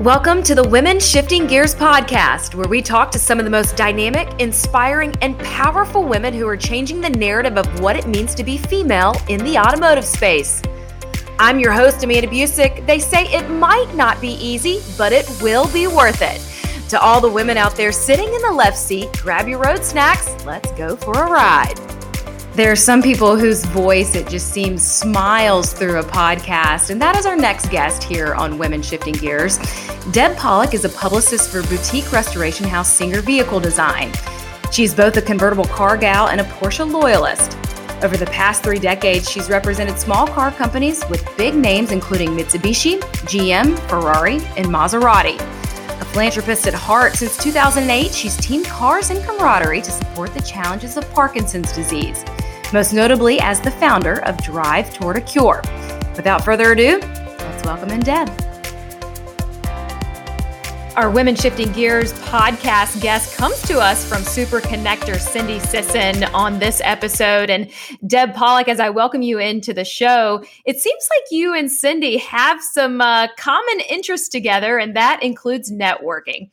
Welcome to the Women Shifting Gears podcast, where we talk to some of the most dynamic, inspiring, and powerful women who are changing the narrative of what it means to be female in the automotive space. I'm your host, Amanda Busick. They say it might not be easy, but it will be worth it. To all the women out there sitting in the left seat, grab your road snacks. Let's go for a ride. There are some people whose voice it just seems smiles through a podcast, and that is our next guest here on Women Shifting Gears. Deb Pollock is a publicist for boutique restoration house Singer Vehicle Design. She's both a convertible car gal and a Porsche loyalist. Over the past three decades, she's represented small car companies with big names including Mitsubishi, GM, Ferrari, and Maserati. A philanthropist at heart, since 2008, she's teamed cars and camaraderie to support the challenges of Parkinson's disease most notably as the founder of Drive Toward a Cure. Without further ado, let's welcome in Deb. Our Women Shifting Gears podcast guest comes to us from Super Connector Cindy Sisson on this episode. And Deb Pollock, as I welcome you into the show, it seems like you and Cindy have some uh, common interests together, and that includes networking.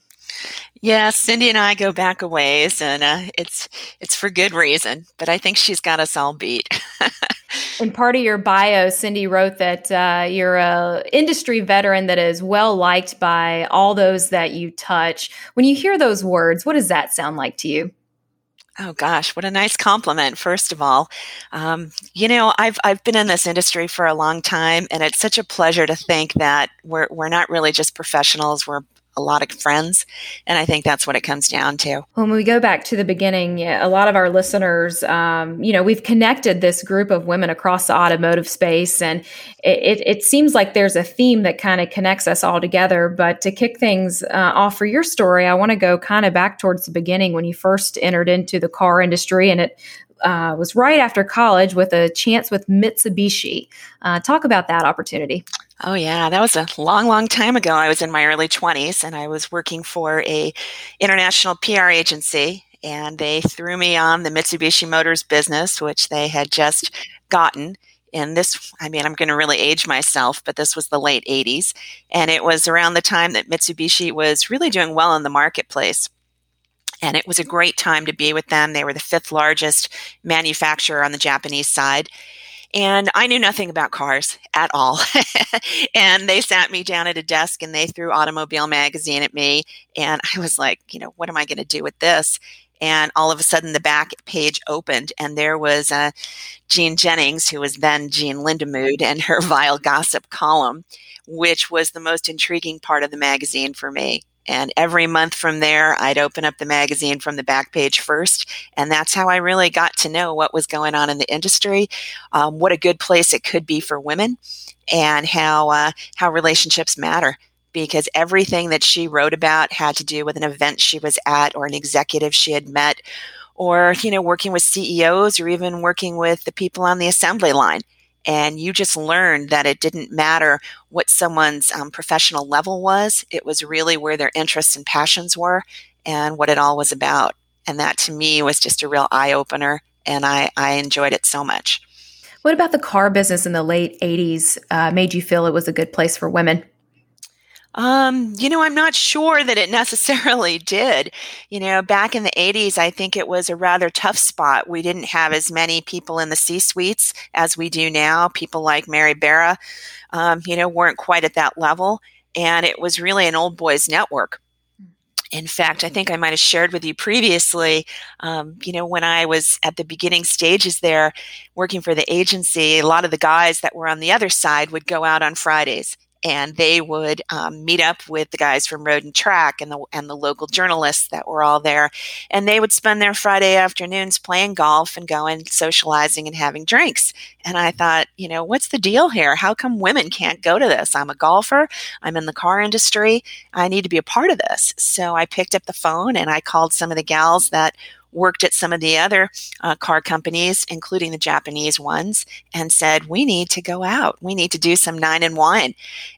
Yeah, Cindy and I go back a ways, and uh, it's it's for good reason. But I think she's got us all beat. In part of your bio, Cindy wrote that uh, you're a industry veteran that is well liked by all those that you touch. When you hear those words, what does that sound like to you? Oh gosh, what a nice compliment! First of all, um, you know I've I've been in this industry for a long time, and it's such a pleasure to think that we're we're not really just professionals; we're a lot of friends. And I think that's what it comes down to. When we go back to the beginning, a lot of our listeners, um, you know, we've connected this group of women across the automotive space. And it, it seems like there's a theme that kind of connects us all together. But to kick things uh, off for your story, I want to go kind of back towards the beginning when you first entered into the car industry. And it uh, was right after college with a chance with Mitsubishi. Uh, talk about that opportunity. Oh yeah, that was a long, long time ago. I was in my early 20s and I was working for a international PR agency and they threw me on the Mitsubishi Motors business, which they had just gotten. And this, I mean, I'm going to really age myself, but this was the late 80s. And it was around the time that Mitsubishi was really doing well in the marketplace. And it was a great time to be with them. They were the fifth largest manufacturer on the Japanese side. And I knew nothing about cars at all. and they sat me down at a desk and they threw Automobile Magazine at me. And I was like, you know, what am I going to do with this? And all of a sudden, the back page opened, and there was uh, Jean Jennings, who was then Jean Lindamood, and her vile gossip column, which was the most intriguing part of the magazine for me. And every month from there, I'd open up the magazine from the back page first. And that's how I really got to know what was going on in the industry, um, what a good place it could be for women, and how, uh, how relationships matter. Because everything that she wrote about had to do with an event she was at or an executive she had met or, you know, working with CEOs or even working with the people on the assembly line and you just learned that it didn't matter what someone's um, professional level was it was really where their interests and passions were and what it all was about. And that to me was just a real eye-opener and i, I enjoyed it so much. What about the car business in the late 80s uh, made you feel it was a good place for women um, you know, I'm not sure that it necessarily did. You know, back in the 80s, I think it was a rather tough spot. We didn't have as many people in the C suites as we do now. People like Mary Barra, um, you know, weren't quite at that level. And it was really an old boys network. In fact, I think I might have shared with you previously, um, you know, when I was at the beginning stages there working for the agency, a lot of the guys that were on the other side would go out on Fridays and they would um, meet up with the guys from Road and Track and the and the local journalists that were all there, and they would spend their Friday afternoons playing golf and going socializing and having drinks. And I thought, you know, what's the deal here? How come women can't go to this? I'm a golfer. I'm in the car industry. I need to be a part of this. So I picked up the phone and I called some of the gals that worked at some of the other uh, car companies, including the Japanese ones, and said, We need to go out. We need to do some nine and one.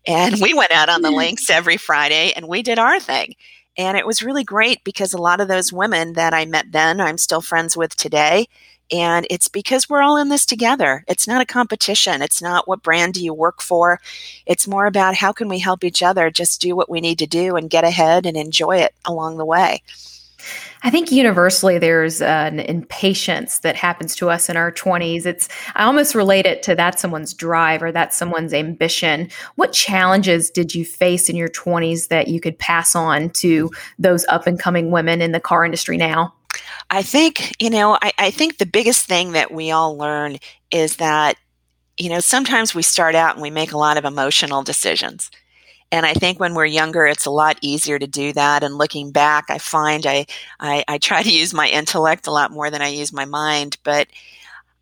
And we went out on the links every Friday and we did our thing. And it was really great because a lot of those women that I met then, I'm still friends with today. And it's because we're all in this together. It's not a competition. It's not what brand do you work for. It's more about how can we help each other just do what we need to do and get ahead and enjoy it along the way. I think universally there's an impatience that happens to us in our 20s. It's I almost relate it to that someone's drive or that someone's ambition. What challenges did you face in your 20s that you could pass on to those up and coming women in the car industry now? I think, you know, I, I think the biggest thing that we all learn is that, you know, sometimes we start out and we make a lot of emotional decisions. And I think when we're younger, it's a lot easier to do that. And looking back, I find I, I, I try to use my intellect a lot more than I use my mind. But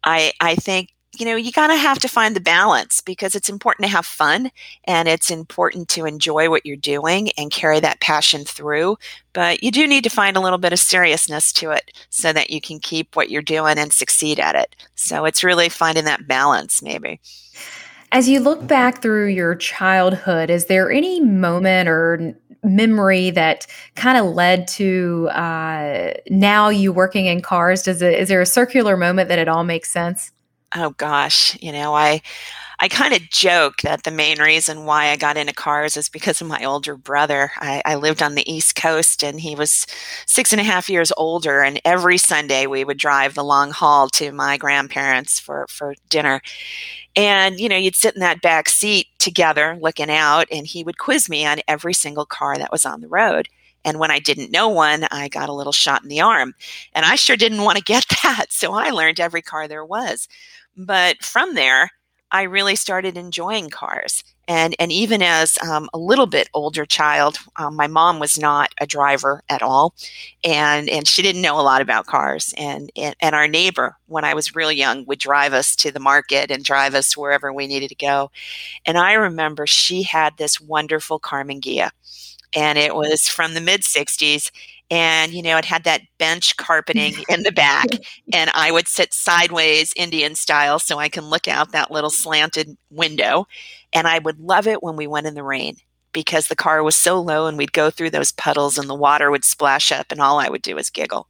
I, I think you know, you gotta have to find the balance because it's important to have fun and it's important to enjoy what you're doing and carry that passion through. But you do need to find a little bit of seriousness to it so that you can keep what you're doing and succeed at it. So it's really finding that balance, maybe. As you look back through your childhood, is there any moment or memory that kind of led to uh, now you working in cars? Does it is there a circular moment that it all makes sense? Oh gosh, you know, I I kind of joke that the main reason why I got into cars is because of my older brother. I, I, lived on the East Coast and he was six and a half years older. And every Sunday we would drive the long haul to my grandparents for, for dinner. And, you know, you'd sit in that back seat together looking out, and he would quiz me on every single car that was on the road. And when I didn't know one, I got a little shot in the arm. And I sure didn't want to get that. So I learned every car there was. But from there, I really started enjoying cars. And, and even as um, a little bit older child, um, my mom was not a driver at all. And, and she didn't know a lot about cars. And, and, and our neighbor, when I was real young, would drive us to the market and drive us wherever we needed to go. And I remember she had this wonderful Karmann Ghia. And it was from the mid 60s and you know it had that bench carpeting in the back and i would sit sideways indian style so i can look out that little slanted window and i would love it when we went in the rain because the car was so low and we'd go through those puddles and the water would splash up and all i would do was giggle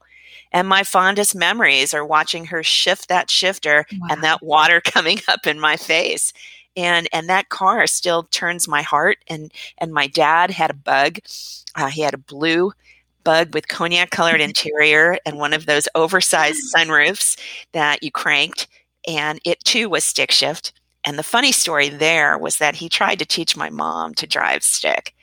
and my fondest memories are watching her shift that shifter wow. and that water coming up in my face and and that car still turns my heart and and my dad had a bug uh, he had a blue bug with cognac colored mm-hmm. interior and one of those oversized sunroofs that you cranked. And it too was stick shift. And the funny story there was that he tried to teach my mom to drive stick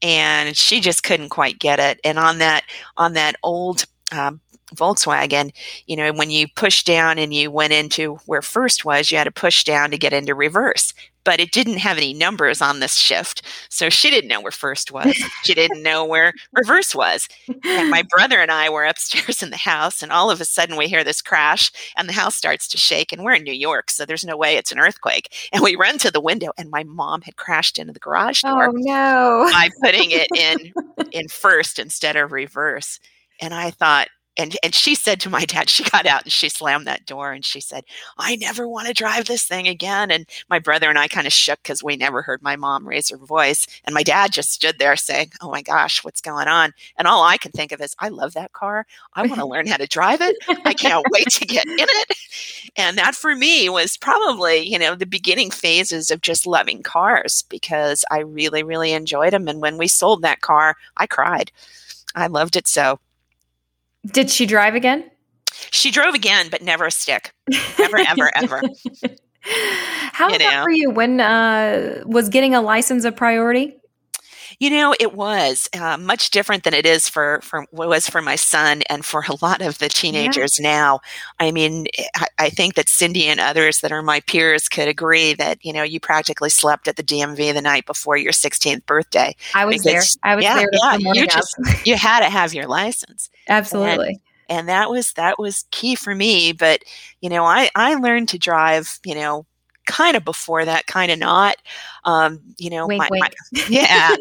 and she just couldn't quite get it. And on that, on that old, um, Volkswagen, you know, when you push down and you went into where first was, you had to push down to get into reverse but it didn't have any numbers on this shift. So she didn't know where first was. She didn't know where reverse was. And my brother and I were upstairs in the house, and all of a sudden we hear this crash, and the house starts to shake. And we're in New York, so there's no way it's an earthquake. And we run to the window, and my mom had crashed into the garage door. Oh no! by putting it in in first instead of reverse. And I thought, and and she said to my dad she got out and she slammed that door and she said i never want to drive this thing again. And my brother and i kind of shook because we never heard my mom raise her voice and my dad just stood there saying oh my gosh what's going on? And all i can think of is i love that car. I want to learn how to drive it. I can't wait to get in it. And that for me was probably you know the beginning phases of just loving cars because i really really enjoyed them and when we sold that car i cried. I loved it so did she drive again? She drove again, but never a stick. Never, ever, ever. How you was know? that for you? When uh, was getting a license a priority? You know, it was uh, much different than it is for for what was for my son and for a lot of the teenagers yeah. now. I mean, I, I, think that Cindy and others that are my peers could agree that you know you practically slept at the DMV the night before your 16th birthday. I was there. I was yeah, there. Yeah, you just you had to have your license. Absolutely. And, and that was that was key for me but you know i i learned to drive you know kind of before that, kind of not. Um, you know, wink, my, wink. my, yeah,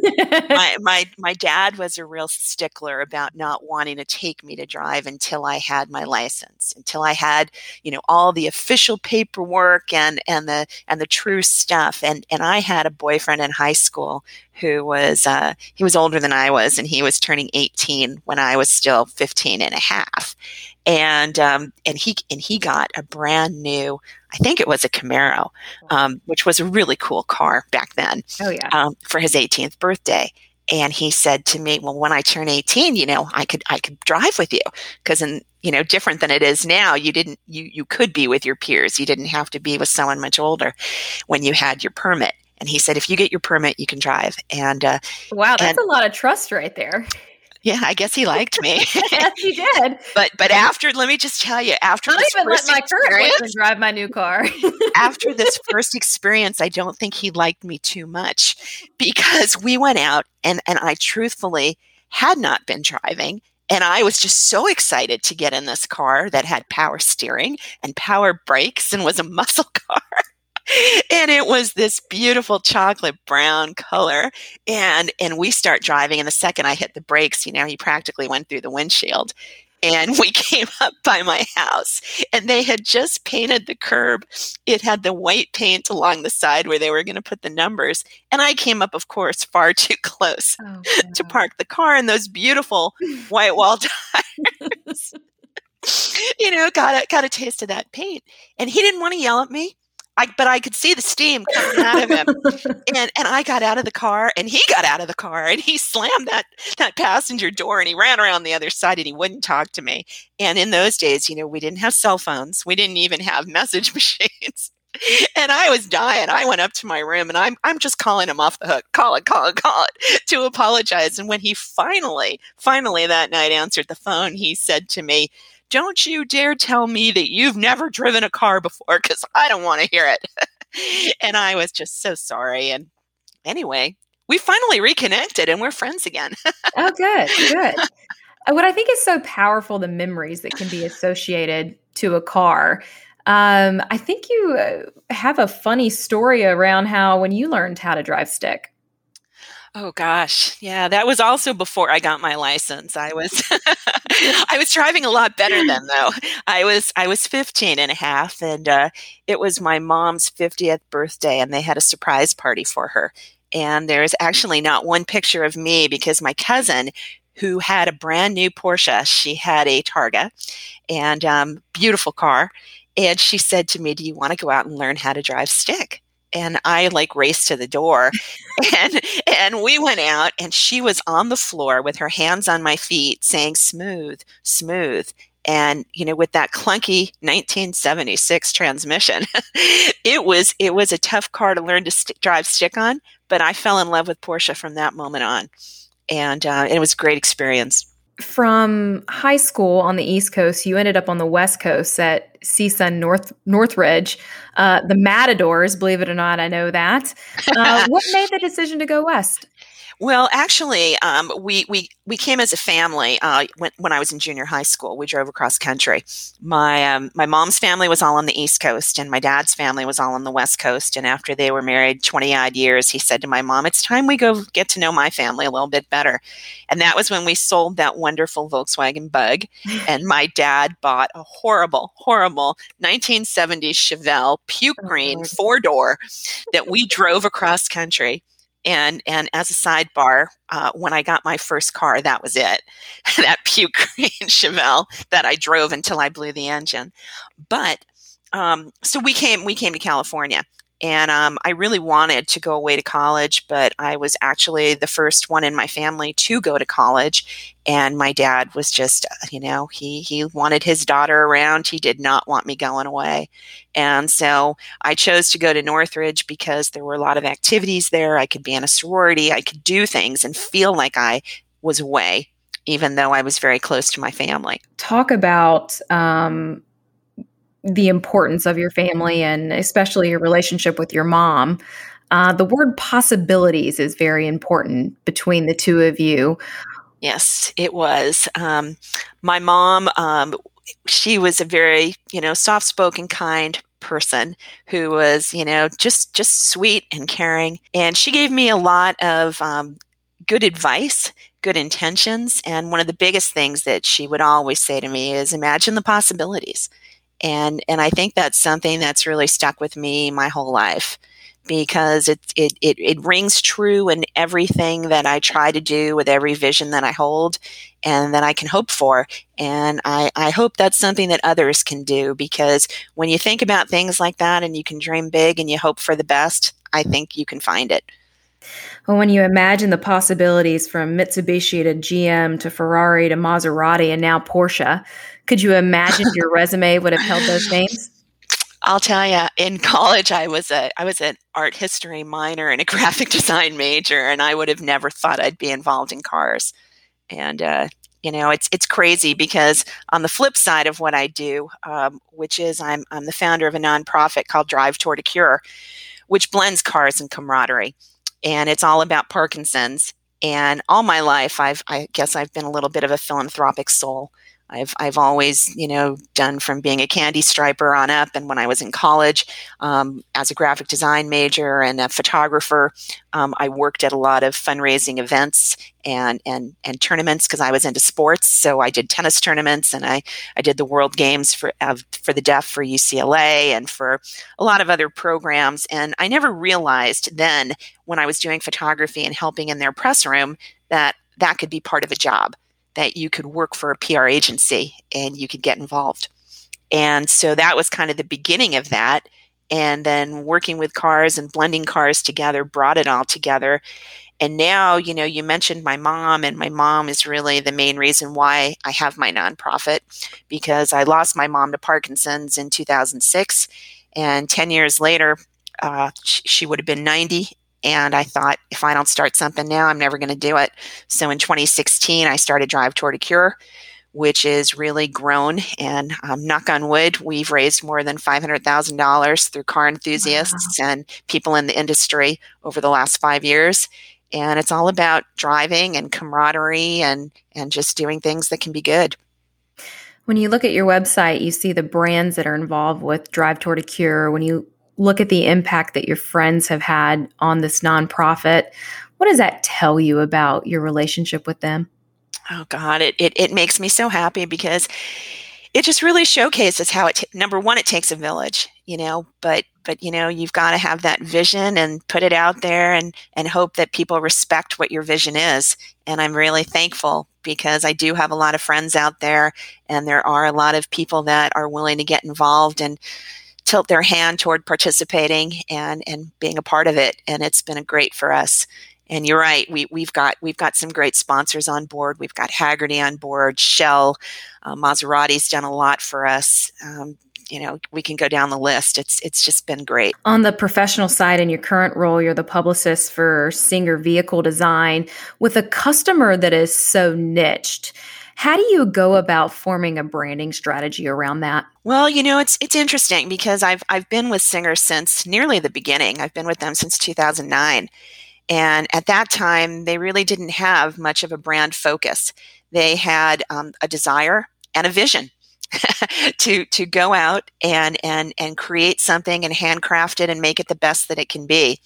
my, my my dad was a real stickler about not wanting to take me to drive until I had my license, until I had you know all the official paperwork and and the and the true stuff. And and I had a boyfriend in high school who was uh, he was older than I was, and he was turning 18 when I was still 15 and a half and um, and he and he got a brand new I think it was a Camaro, um, which was a really cool car back then. Oh yeah, um, for his 18th birthday. And he said to me, "Well, when I turn 18, you know, I could I could drive with you because, in you know, different than it is now. You didn't you you could be with your peers. You didn't have to be with someone much older when you had your permit." And he said, "If you get your permit, you can drive." And uh, wow, that's and, a lot of trust right there. Yeah, I guess he liked me. yes, he did. but but after, let me just tell you, after I'll even let my current drive my new car. after this first experience, I don't think he liked me too much because we went out and and I truthfully had not been driving. And I was just so excited to get in this car that had power steering and power brakes and was a muscle car and it was this beautiful chocolate brown color. And and we start driving and the second i hit the brakes you know he practically went through the windshield. And we came up by my house and they had just painted the curb. It had the white paint along the side where they were going to put the numbers. And i came up of course far too close oh, to park the car in those beautiful white wall tires. You know got a, got a taste of that paint. And he didn't want to yell at me I, but I could see the steam coming out of him. and, and I got out of the car and he got out of the car and he slammed that, that passenger door and he ran around the other side and he wouldn't talk to me. And in those days, you know, we didn't have cell phones. We didn't even have message machines. and I was dying. I went up to my room and I'm I'm just calling him off the hook. Call it, call it, call it to apologize. And when he finally, finally that night answered the phone, he said to me, don't you dare tell me that you've never driven a car before because I don't want to hear it. and I was just so sorry. And anyway, we finally reconnected and we're friends again. oh, good, good. Uh, what I think is so powerful the memories that can be associated to a car. Um, I think you uh, have a funny story around how when you learned how to drive stick. Oh gosh. Yeah, that was also before I got my license. I was I was driving a lot better then though. I was I was 15 and a half and uh, it was my mom's 50th birthday and they had a surprise party for her. And there's actually not one picture of me because my cousin who had a brand new Porsche, she had a Targa and um, beautiful car. And she said to me, Do you want to go out and learn how to drive stick? and I like raced to the door and and we went out and she was on the floor with her hands on my feet saying smooth smooth. And you know with that clunky 1976 transmission it was it was a tough car to learn to st- drive stick on but I fell in love with Porsche from that moment on. And uh, it was a great experience from high school on the East Coast, you ended up on the West Coast at CSUN North Northridge. Uh, the Matadors, believe it or not, I know that. Uh, what made the decision to go west? Well, actually, um, we, we, we came as a family uh, when, when I was in junior high school. We drove across country. My, um, my mom's family was all on the East Coast, and my dad's family was all on the West Coast. And after they were married 20 odd years, he said to my mom, It's time we go get to know my family a little bit better. And that was when we sold that wonderful Volkswagen Bug. and my dad bought a horrible, horrible 1970s Chevelle puke oh, green four door that we drove across country and and as a sidebar, uh, when I got my first car, that was it, that puke green Chevelle that I drove until I blew the engine. But um, so we came we came to California, and um, I really wanted to go away to college, but I was actually the first one in my family to go to college. And my dad was just, uh, you know, he, he wanted his daughter around. He did not want me going away. And so I chose to go to Northridge because there were a lot of activities there. I could be in a sorority, I could do things and feel like I was away, even though I was very close to my family. Talk about um, the importance of your family and especially your relationship with your mom. Uh, the word possibilities is very important between the two of you. Yes, it was. Um, my mom, um, she was a very, you know, soft spoken, kind person who was, you know, just just sweet and caring, and she gave me a lot of um, good advice, good intentions, and one of the biggest things that she would always say to me is, "Imagine the possibilities." And and I think that's something that's really stuck with me my whole life because it it it, it rings true in everything that I try to do with every vision that I hold and that I can hope for. And I, I hope that's something that others can do because when you think about things like that and you can dream big and you hope for the best, I think you can find it. Well, when you imagine the possibilities from Mitsubishi to GM to Ferrari to Maserati and now Porsche, could you imagine your resume would have held those names? I'll tell you, in college, I was a I was an art history minor and a graphic design major, and I would have never thought I'd be involved in cars. And uh, you know, it's it's crazy because on the flip side of what I do, um, which is I'm I'm the founder of a nonprofit called Drive Toward a Cure, which blends cars and camaraderie, and it's all about Parkinson's. And all my life, I've I guess I've been a little bit of a philanthropic soul. I've I've always you know done from being a candy striper on up, and when I was in college, um, as a graphic design major and a photographer, um, I worked at a lot of fundraising events and and and tournaments because I was into sports. So I did tennis tournaments, and I I did the World Games for uh, for the deaf for UCLA and for a lot of other programs. And I never realized then when I was doing photography and helping in their press room that that could be part of a job that you could work for a PR agency and you could get involved. And so that was kind of the beginning of that. And then working with cars and blending cars together brought it all together. And now, you know, you mentioned my mom, and my mom is really the main reason why I have my nonprofit because I lost my mom to Parkinson's in 2006. And 10 years later, uh, she, she would have been 90 and I thought, if I don't start something now, I'm never going to do it. So in 2016, I started Drive Toward a Cure, which is really grown. And um, knock on wood, we've raised more than $500,000 through car enthusiasts wow. and people in the industry over the last five years. And it's all about driving and camaraderie and, and just doing things that can be good. When you look at your website, you see the brands that are involved with Drive Toward a Cure. When you look at the impact that your friends have had on this nonprofit, what does that tell you about your relationship with them? Oh God, it it, it makes me so happy because it just really showcases how it t- number one it takes a village, you know, but but you know you've got to have that vision and put it out there and and hope that people respect what your vision is. And I'm really thankful because I do have a lot of friends out there, and there are a lot of people that are willing to get involved and tilt their hand toward participating and and being a part of it and it's been a great for us. And you're right we, we've got we've got some great sponsors on board. We've got Hagerty on board shell uh, maserati's done a lot for us. Um, you know we can go down the list. It's it's just been great. On the professional side in your current role you're the publicist for singer vehicle design. With a customer that is so niched how do you go about forming a branding strategy around that? Well, you know, it's it's interesting because I've I've been with Singer since nearly the beginning. I've been with them since 2009. And at that time, they really didn't have much of a brand focus. They had um, a desire and a vision to to go out and and and create something and handcraft it and make it the best that it can be.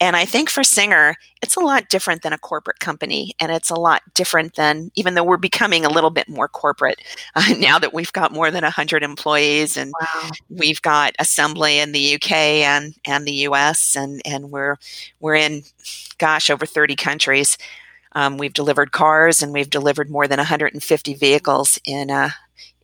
And I think for Singer, it's a lot different than a corporate company, and it's a lot different than even though we're becoming a little bit more corporate uh, now that we've got more than hundred employees and wow. we've got assembly in the UK and and the US and and we're we're in gosh over thirty countries. Um, we've delivered cars and we've delivered more than 150 vehicles in uh,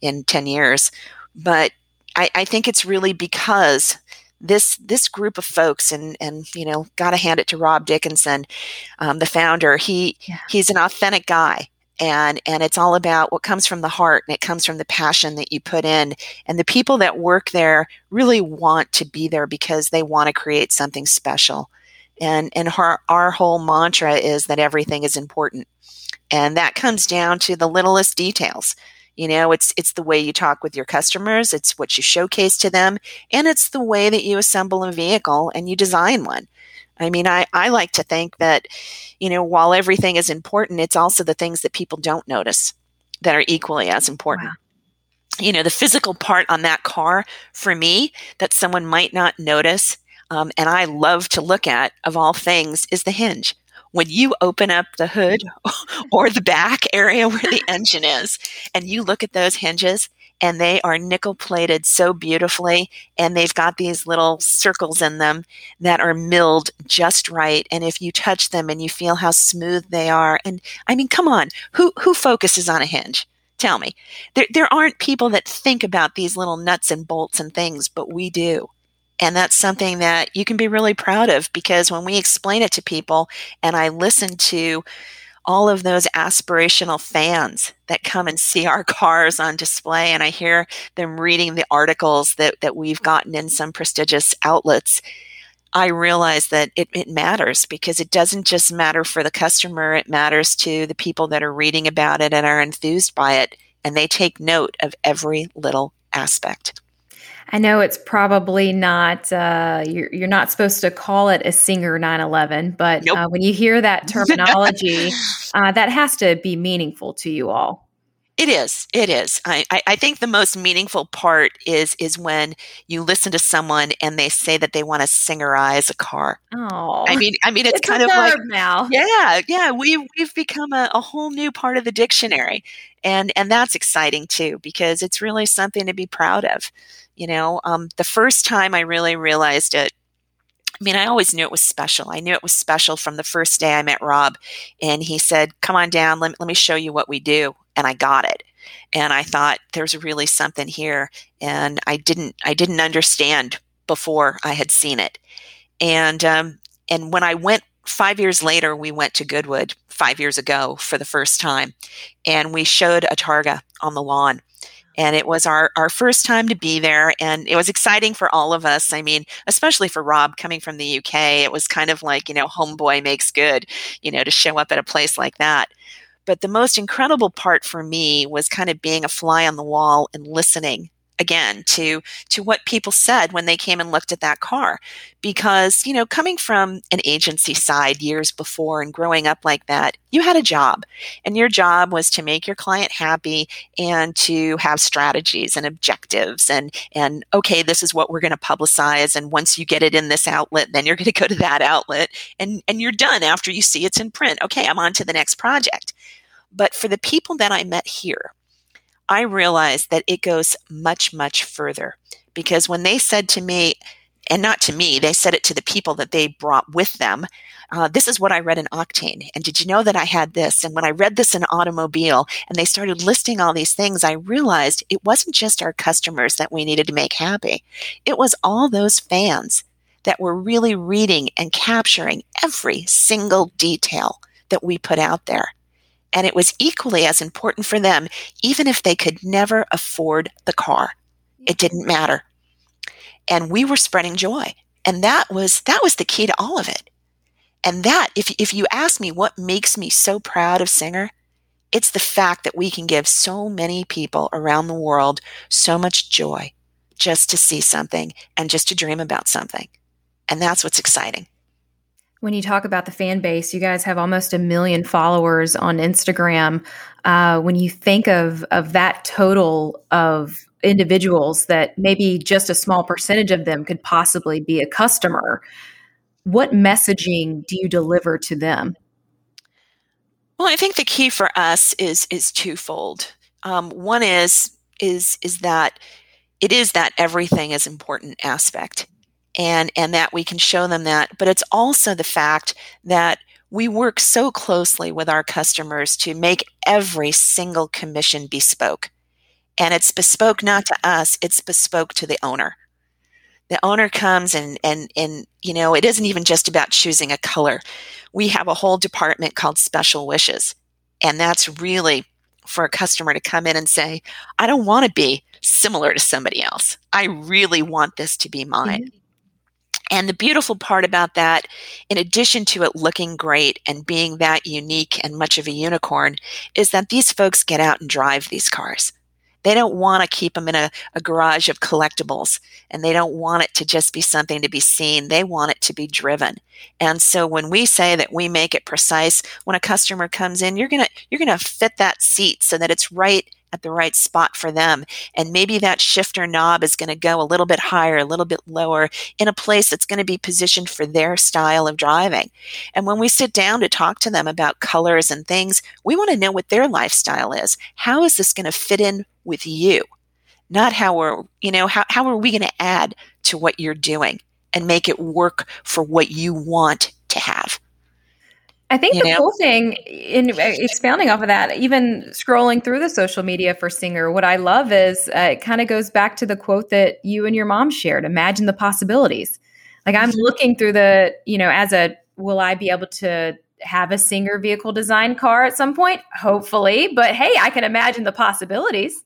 in 10 years. But I, I think it's really because this this group of folks and and you know got to hand it to Rob Dickinson, um, the founder. He yeah. he's an authentic guy, and and it's all about what comes from the heart and it comes from the passion that you put in. And the people that work there really want to be there because they want to create something special. And and our our whole mantra is that everything is important, and that comes down to the littlest details. You know, it's it's the way you talk with your customers, it's what you showcase to them, and it's the way that you assemble a vehicle and you design one. I mean, I, I like to think that, you know, while everything is important, it's also the things that people don't notice that are equally as important. Wow you know the physical part on that car for me that someone might not notice um, and i love to look at of all things is the hinge when you open up the hood or the back area where the engine is and you look at those hinges and they are nickel plated so beautifully and they've got these little circles in them that are milled just right and if you touch them and you feel how smooth they are and i mean come on who who focuses on a hinge? Tell me. There, there aren't people that think about these little nuts and bolts and things but we do and that's something that you can be really proud of because when we explain it to people and i listen to all of those aspirational fans that come and see our cars on display and I hear them reading the articles that, that we've gotten in some prestigious outlets, I realize that it, it matters because it doesn't just matter for the customer, it matters to the people that are reading about it and are enthused by it, and they take note of every little aspect. I know it's probably not, uh, you're, you're not supposed to call it a Singer 911, but nope. uh, when you hear that terminology, uh, that has to be meaningful to you all. It is. It is. I, I think the most meaningful part is is when you listen to someone and they say that they want to singerize a car. Oh, I mean, I mean, it's, it's kind of like now. Yeah, yeah. We we've become a, a whole new part of the dictionary, and and that's exciting too because it's really something to be proud of. You know, um, the first time I really realized it, I mean, I always knew it was special. I knew it was special from the first day I met Rob. And he said, Come on down, let, let me show you what we do. And I got it. And I thought there's really something here. And I didn't I didn't understand before I had seen it. And um, and when I went five years later, we went to Goodwood five years ago for the first time, and we showed a Targa on the lawn and it was our, our first time to be there and it was exciting for all of us. I mean especially for rob coming from the uk it was kind of like you know homeboy makes good you know to show up at a place like that. But the most incredible part for me was kind of being a fly on the wall and listening again to to what people said when they came and looked at that car. Because you know coming from an agency side years before and growing up like that you had a job. And your job was to make your client happy and to have strategies and objectives and and okay this is what we're going to publicize. And once you get it in this outlet then you're going to go to that outlet. And and you're done after you see it's in print. Okay i'm on to the next project. But for the people that i met here I realized that it goes much, much further because when they said to me, and not to me, they said it to the people that they brought with them. Uh, this is what I read in Octane. And did you know that I had this? And when I read this in Automobile and they started listing all these things, I realized it wasn't just our customers that we needed to make happy. It was all those fans that were really reading and capturing every single detail that we put out there and it was equally as important for them, even if they could never afford the car. It didn't matter. And we were spreading joy. And that was that was the key to all of it. And that, if, if you ask me what makes me so proud of Singer, it's the fact that we can give so many people around the world so much joy just to see something and just to dream about something. And that's what's exciting when you talk about the fan base, you guys have almost a million followers on Instagram. Uh, when you think of of that total of individuals that maybe just a small percentage of them could possibly be a customer, what messaging do you deliver to them? Well, I think the key for us is is twofold. Um, one is is is that it is that everything is important aspect and and that we can show them that but it's also the fact that we work so closely with our customers to make every single commission bespoke. And it's bespoke not to us it's bespoke to the owner. The owner comes and and and you know it isn't even just about choosing a color. We have a whole department called special wishes. And that's really for a customer to come in and say i don't want to be similar to somebody else. I really want this to be mine. Mm-hmm. And the beautiful part about that, in addition to it looking great and being that unique and much of a unicorn, is that these folks get out and drive these cars. They don't want to keep them in a, a, garage of collectibles and they don't want it to just be something to be seen. They want it to be driven. And so when we say that we make it precise, when a customer comes in, you're going to, you're going to fit that seat so that it's right at the right spot for them. And maybe that shifter knob is going to go a little bit higher, a little bit lower in a place that's going to be positioned for their style of driving. And when we sit down to talk to them about colors and things, we want to know what their lifestyle is. How is this going to fit in with you? not how we're, you know, how, how are we going to add to what you're doing and make it work for what you want to have? I think you the know? cool thing in uh, expounding off of that, even scrolling through the social media for Singer, what I love is uh, it kind of goes back to the quote that you and your mom shared imagine the possibilities. Like I'm mm-hmm. looking through the, you know, as a, will I be able to have a Singer vehicle design car at some point? Hopefully. But hey, I can imagine the possibilities.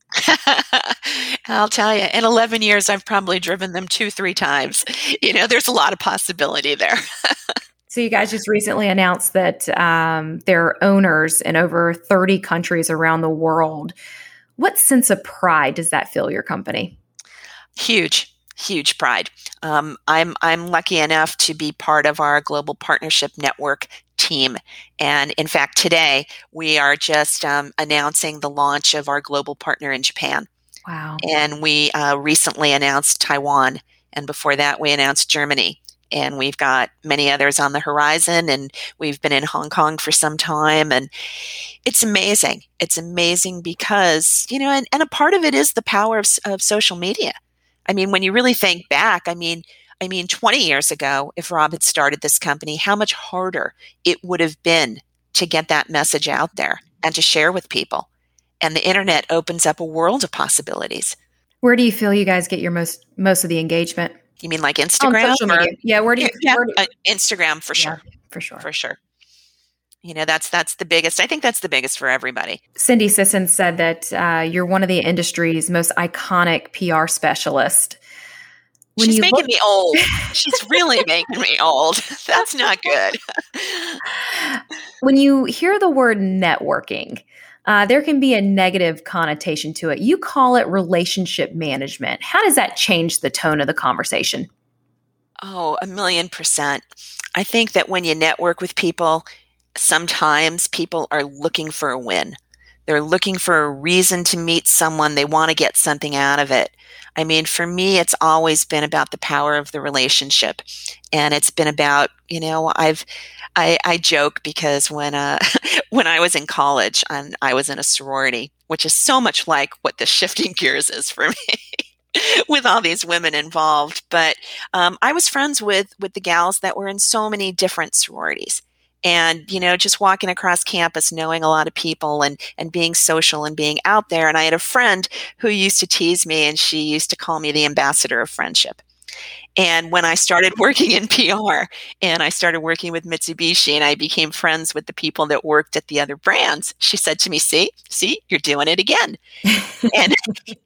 I'll tell you, in 11 years, I've probably driven them two, three times. You know, there's a lot of possibility there. so, you guys just recently announced that um, there are owners in over 30 countries around the world. What sense of pride does that fill your company? Huge huge pride. Um, I'm I'm lucky enough to be part of our global partnership network team, and in fact, today we are just um, announcing the launch of our global partner in Japan. Wow! And we uh, recently announced Taiwan, and before that, we announced Germany. And we've got many others on the horizon, and we've been in Hong Kong for some time. And it's amazing. It's amazing because, you know, and, and a part of it is the power of, of social media I mean, when you really think back, I mean, I mean, 20 years ago, if Rob had started this company, how much harder it would have been to get that message out there and to share with people. And the internet opens up a world of possibilities. Where do you feel you guys get your most most of the engagement? You mean like Instagram? Yeah, where do you yeah, where do, uh, Instagram for sure. Yeah, for sure. For sure. You know, that's that's the biggest. I think that's the biggest for everybody. Cindy Sisson said that uh, you're one of the industry's most iconic PR specialists when She's making look- me old. She's really making me old. That's not good. when you hear the word networking, uh, there can be a negative connotation to it. You call it relationship management. How does that change the tone of the conversation? Oh, a million percent. I think that when you network with people, sometimes people are looking for a win. They're looking for a reason to meet someone. They want to get something out of it. I mean, for me, it's always been about the power of the relationship. And it's been about, you know, I've, I, I joke because when, uh, when I was in college and I was in a sorority, which is so much like what the shifting gears is for me. with all these women involved. But um, I was friends with with the gals that were in so many different sororities, and you know just walking across campus knowing a lot of people and and being social and being out there and i had a friend who used to tease me and she used to call me the ambassador of friendship and when I started working in PR and I started working with Mitsubishi and I became friends with the people that worked at the other brands, she said to me, "See, see, you're doing it again." and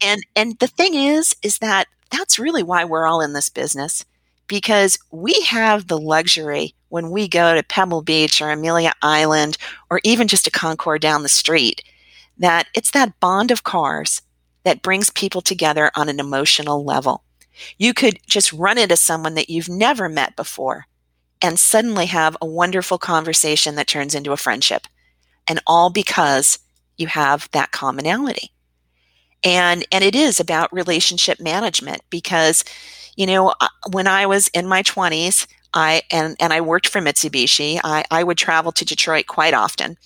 and and the thing is is that that's really why we're all in this business because we have the luxury when we go to Pebble Beach or Amelia Island or even just a Concours down the street that it's that bond of cars that brings people together on an emotional level. You could just run into someone that you've never met before and suddenly have a wonderful conversation that turns into a friendship. And all because you have that commonality. And, and it is about relationship management because you know, uh, when I was in my 20s, I and and I worked for Mitsubishi. I, I would travel to Detroit quite often,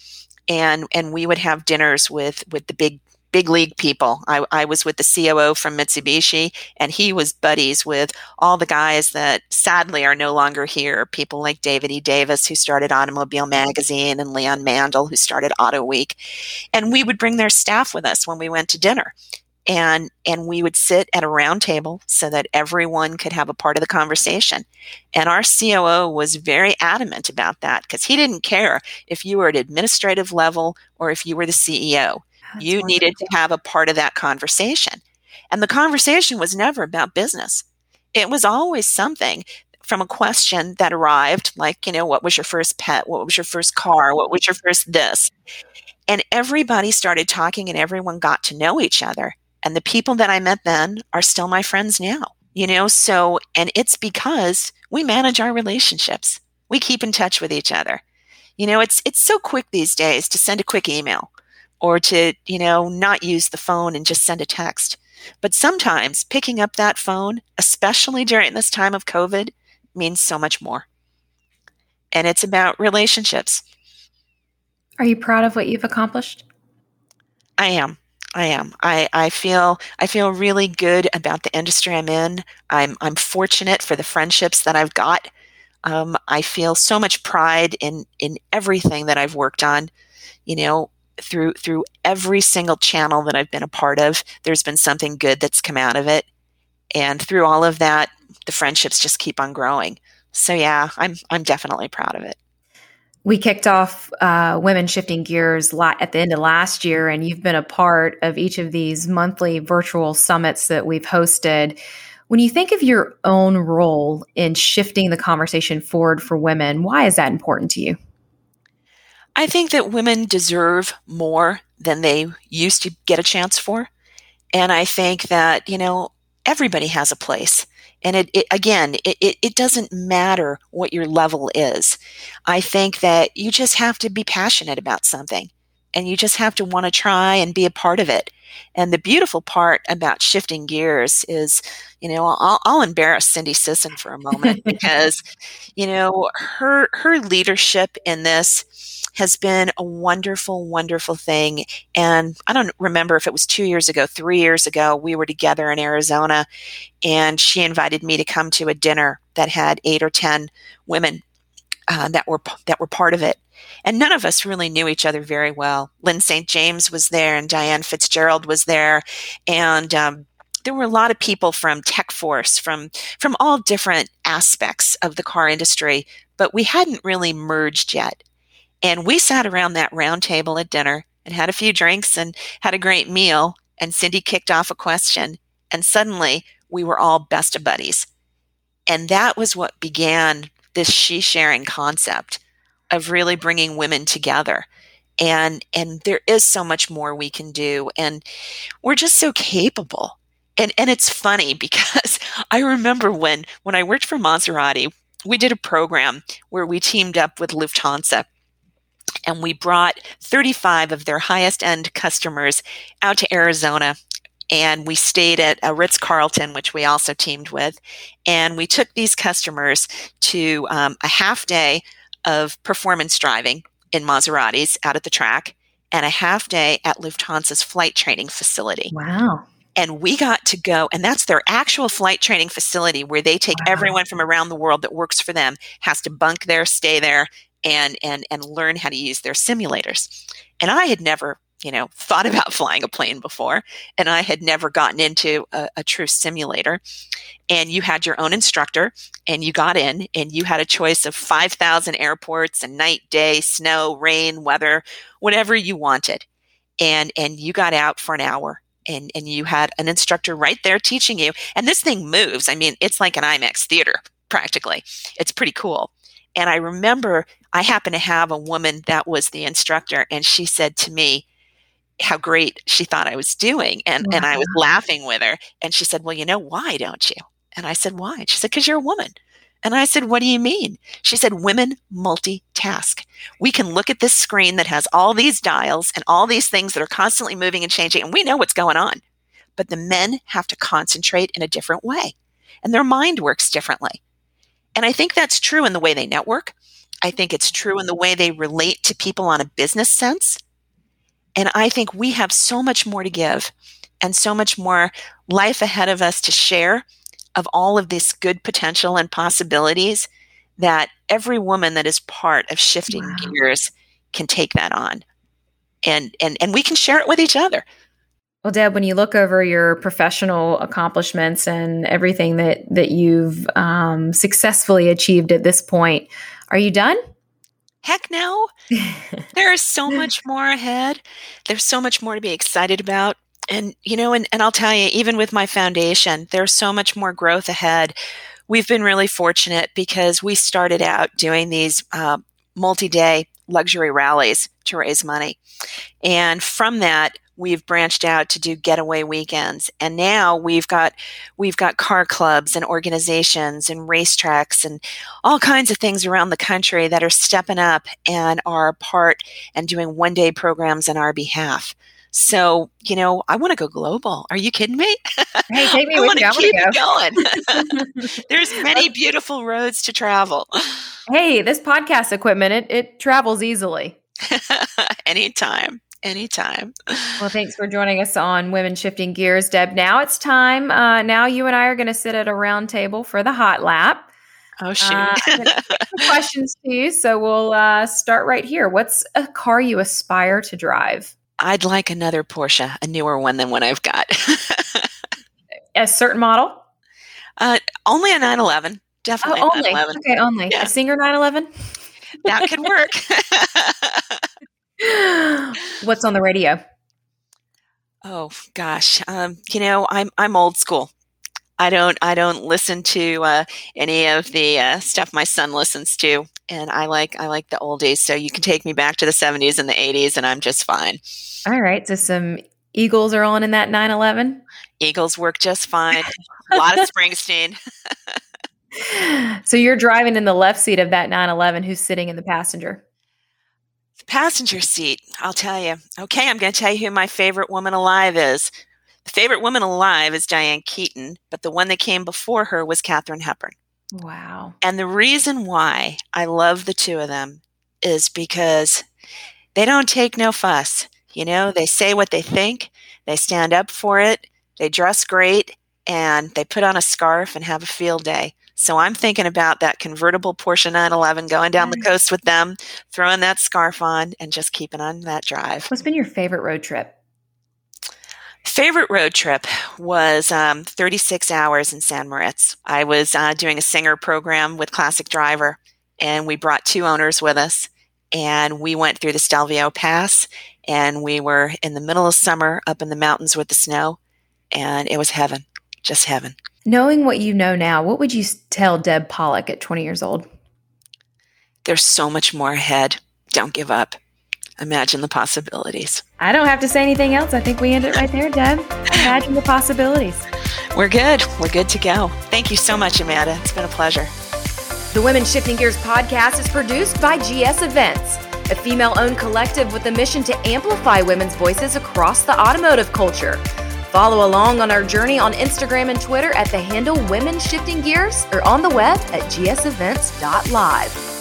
and and we would have dinners with with the big big league people. I, I was with the COO from Mitsubishi, and he was buddies with all the guys that sadly are no longer here. People like David E. Davis, who started Automobile Magazine, and Leon Mandel, who started Auto Week. And we would bring their staff with us when we went to dinner and and we would sit at a round table so that everyone could have a part of the conversation. And our COO was very adamant about that because he didn't care if you were at administrative level or if you were the CEO That's you wonderful. needed to have a part of that conversation. And the conversation was never about business. It was always something from a question that arrived like you know what was your first pet? What was your first car? What was your first this? And everybody started talking and everyone got to know each other and the people that I met then are still my friends now, you know? So, and it's because we manage our relationships. We keep in touch with each other. You know, it's, it's so quick these days to send a quick email or to, you know, not use the phone and just send a text. But sometimes picking up that phone, especially during this time of COVID, means so much more. And it's about relationships. Are you proud of what you've accomplished? I am. I am. I, I feel I feel really good about the industry I'm in. I'm I'm fortunate for the friendships that I've got. Um, I feel so much pride in in everything that I've worked on. You know, through through every single channel that I've been a part of, there's been something good that's come out of it. And through all of that, the friendships just keep on growing. So yeah, I'm I'm definitely proud of it. We kicked off uh, Women Shifting Gears at the end of last year, and you've been a part of each of these monthly virtual summits that we've hosted. When you think of your own role in shifting the conversation forward for women, why is that important to you? I think that women deserve more than they used to get a chance for. And I think that, you know, everybody has a place. And it, it again, it, it, it doesn't matter what your level is. I think that you just have to be passionate about something and you just have to want to try and be a part of it. And the beautiful part about shifting gears is, you know, I'll, I'll embarrass Cindy Sisson for a moment because, you know, her her leadership in this has been a wonderful, wonderful thing. And I don't remember if it was two years ago, three years ago, we were together in Arizona and she invited me to come to a dinner that had eight or 10 women uh, that were that were part of it. And none of us really knew each other very well. Lyn St. James was there, and Diane Fitzgerald was there, and um, there were a lot of people from TechForce, from from all different aspects of the car industry, but we hadn't really merged yet. And we sat around that round table at dinner and had a few drinks and had a great meal. And Cindy kicked off a question, and suddenly we were all best of buddies. And that was what began this she sharing concept of really bringing women together and and there is so much more we can do and we're just so capable and and it's funny because i remember when when i worked for maserati we did a program where we teamed up with lufthansa and we brought 35 of their highest end customers out to arizona and we stayed at a Ritz Carlton, which we also teamed with. And we took these customers to um, a half day of performance driving in Maseratis out at the track and a half day at Lufthansa's flight training facility. Wow. And we got to go, and that's their actual flight training facility where they take wow. everyone from around the world that works for them, has to bunk there, stay there, and and and learn how to use their simulators. And I had never you know, thought about flying a plane before, and I had never gotten into a, a, true simulator. And you had your own instructor, and you got in, and you had a choice of 5,000 airports and night, day, snow, rain, weather, whatever you wanted. And, and you got out for an hour. And, and you had an instructor right there teaching you. And this thing moves. I mean, it's like an IMAX theater, practically. It's pretty cool. And I remember I happened to have a woman that was the instructor, and she said to me, how great she thought I was doing. And, wow. and I was laughing with her. And she said, Well, you know, why don't you? And I said, Why? she said, Because you're a woman. And I said, What do you mean? She said, Women multitask. We can look at this screen that has all these dials and all these things that are constantly moving and changing, and we know what's going on. But the men have to concentrate in a different way, and their mind works differently. And I think that's true in the way they network. I think it's true in the way they relate to people on a business sense. And I think we have so much more to give and so much more life ahead of us to share of all of this good potential and possibilities that every woman that is part of shifting wow. gears can take that on. And, and, and we can share it with each other. Well, Deb, when you look over your professional accomplishments and everything that that you've um, successfully achieved at this point, are you done? heck no. there is so much more ahead. There's so much more to be excited about. And, you know, and, and I'll tell you, even with my foundation, there's so much more growth ahead. We've been really fortunate because we started out doing these uh, multi day luxury rallies to raise money. And from that, we've branched out to do getaway weekends and now we've got we've got car clubs and organizations and racetracks and all kinds of things around the country that are stepping up and are part and doing one day programs on our behalf so, you know, I want to go global. Are you kidding me? Hey, take me I want to keep go. going. There's many beautiful roads to travel. Hey, this podcast equipment, it, it travels easily. Anytime Anytime. Well, thanks for joining us on Women Shifting Gears, Deb. Now it's time. Uh, now you and I are going to sit at a round table for the hot lap. Oh, shoot. Uh, questions to you. So we'll uh, start right here. What's a car you aspire to drive? I'd like another Porsche, a newer one than what I've got. a certain model? Uh, only a 911. Definitely. Oh, only. Okay, only. Yeah. A Singer 911? That could work. What's on the radio? Oh gosh, um, you know I'm I'm old school. I don't I don't listen to uh, any of the uh, stuff my son listens to, and I like I like the oldies. So you can take me back to the '70s and the '80s, and I'm just fine. All right, so some Eagles are on in that 911. Eagles work just fine. A lot of Springsteen. so you're driving in the left seat of that 911. Who's sitting in the passenger? Passenger seat, I'll tell you. Okay, I'm going to tell you who my favorite woman alive is. The favorite woman alive is Diane Keaton, but the one that came before her was Katharine Hepburn. Wow. And the reason why I love the two of them is because they don't take no fuss. You know, they say what they think, they stand up for it, they dress great, and they put on a scarf and have a field day. So I'm thinking about that convertible Porsche 911 going down the coast with them, throwing that scarf on, and just keeping on that drive. What's been your favorite road trip? Favorite road trip was um, 36 hours in San Moritz. I was uh, doing a singer program with Classic Driver, and we brought two owners with us, and we went through the Stelvio Pass, and we were in the middle of summer up in the mountains with the snow, and it was heaven, just heaven. Knowing what you know now, what would you tell Deb Pollock at 20 years old? There's so much more ahead. Don't give up. Imagine the possibilities. I don't have to say anything else. I think we end it right there, Deb. Imagine the possibilities. We're good. We're good to go. Thank you so much, Amanda. It's been a pleasure. The Women Shifting Gears podcast is produced by GS Events, a female owned collective with a mission to amplify women's voices across the automotive culture. Follow along on our journey on Instagram and Twitter at the handle Women Shifting Gears or on the web at gsevents.live.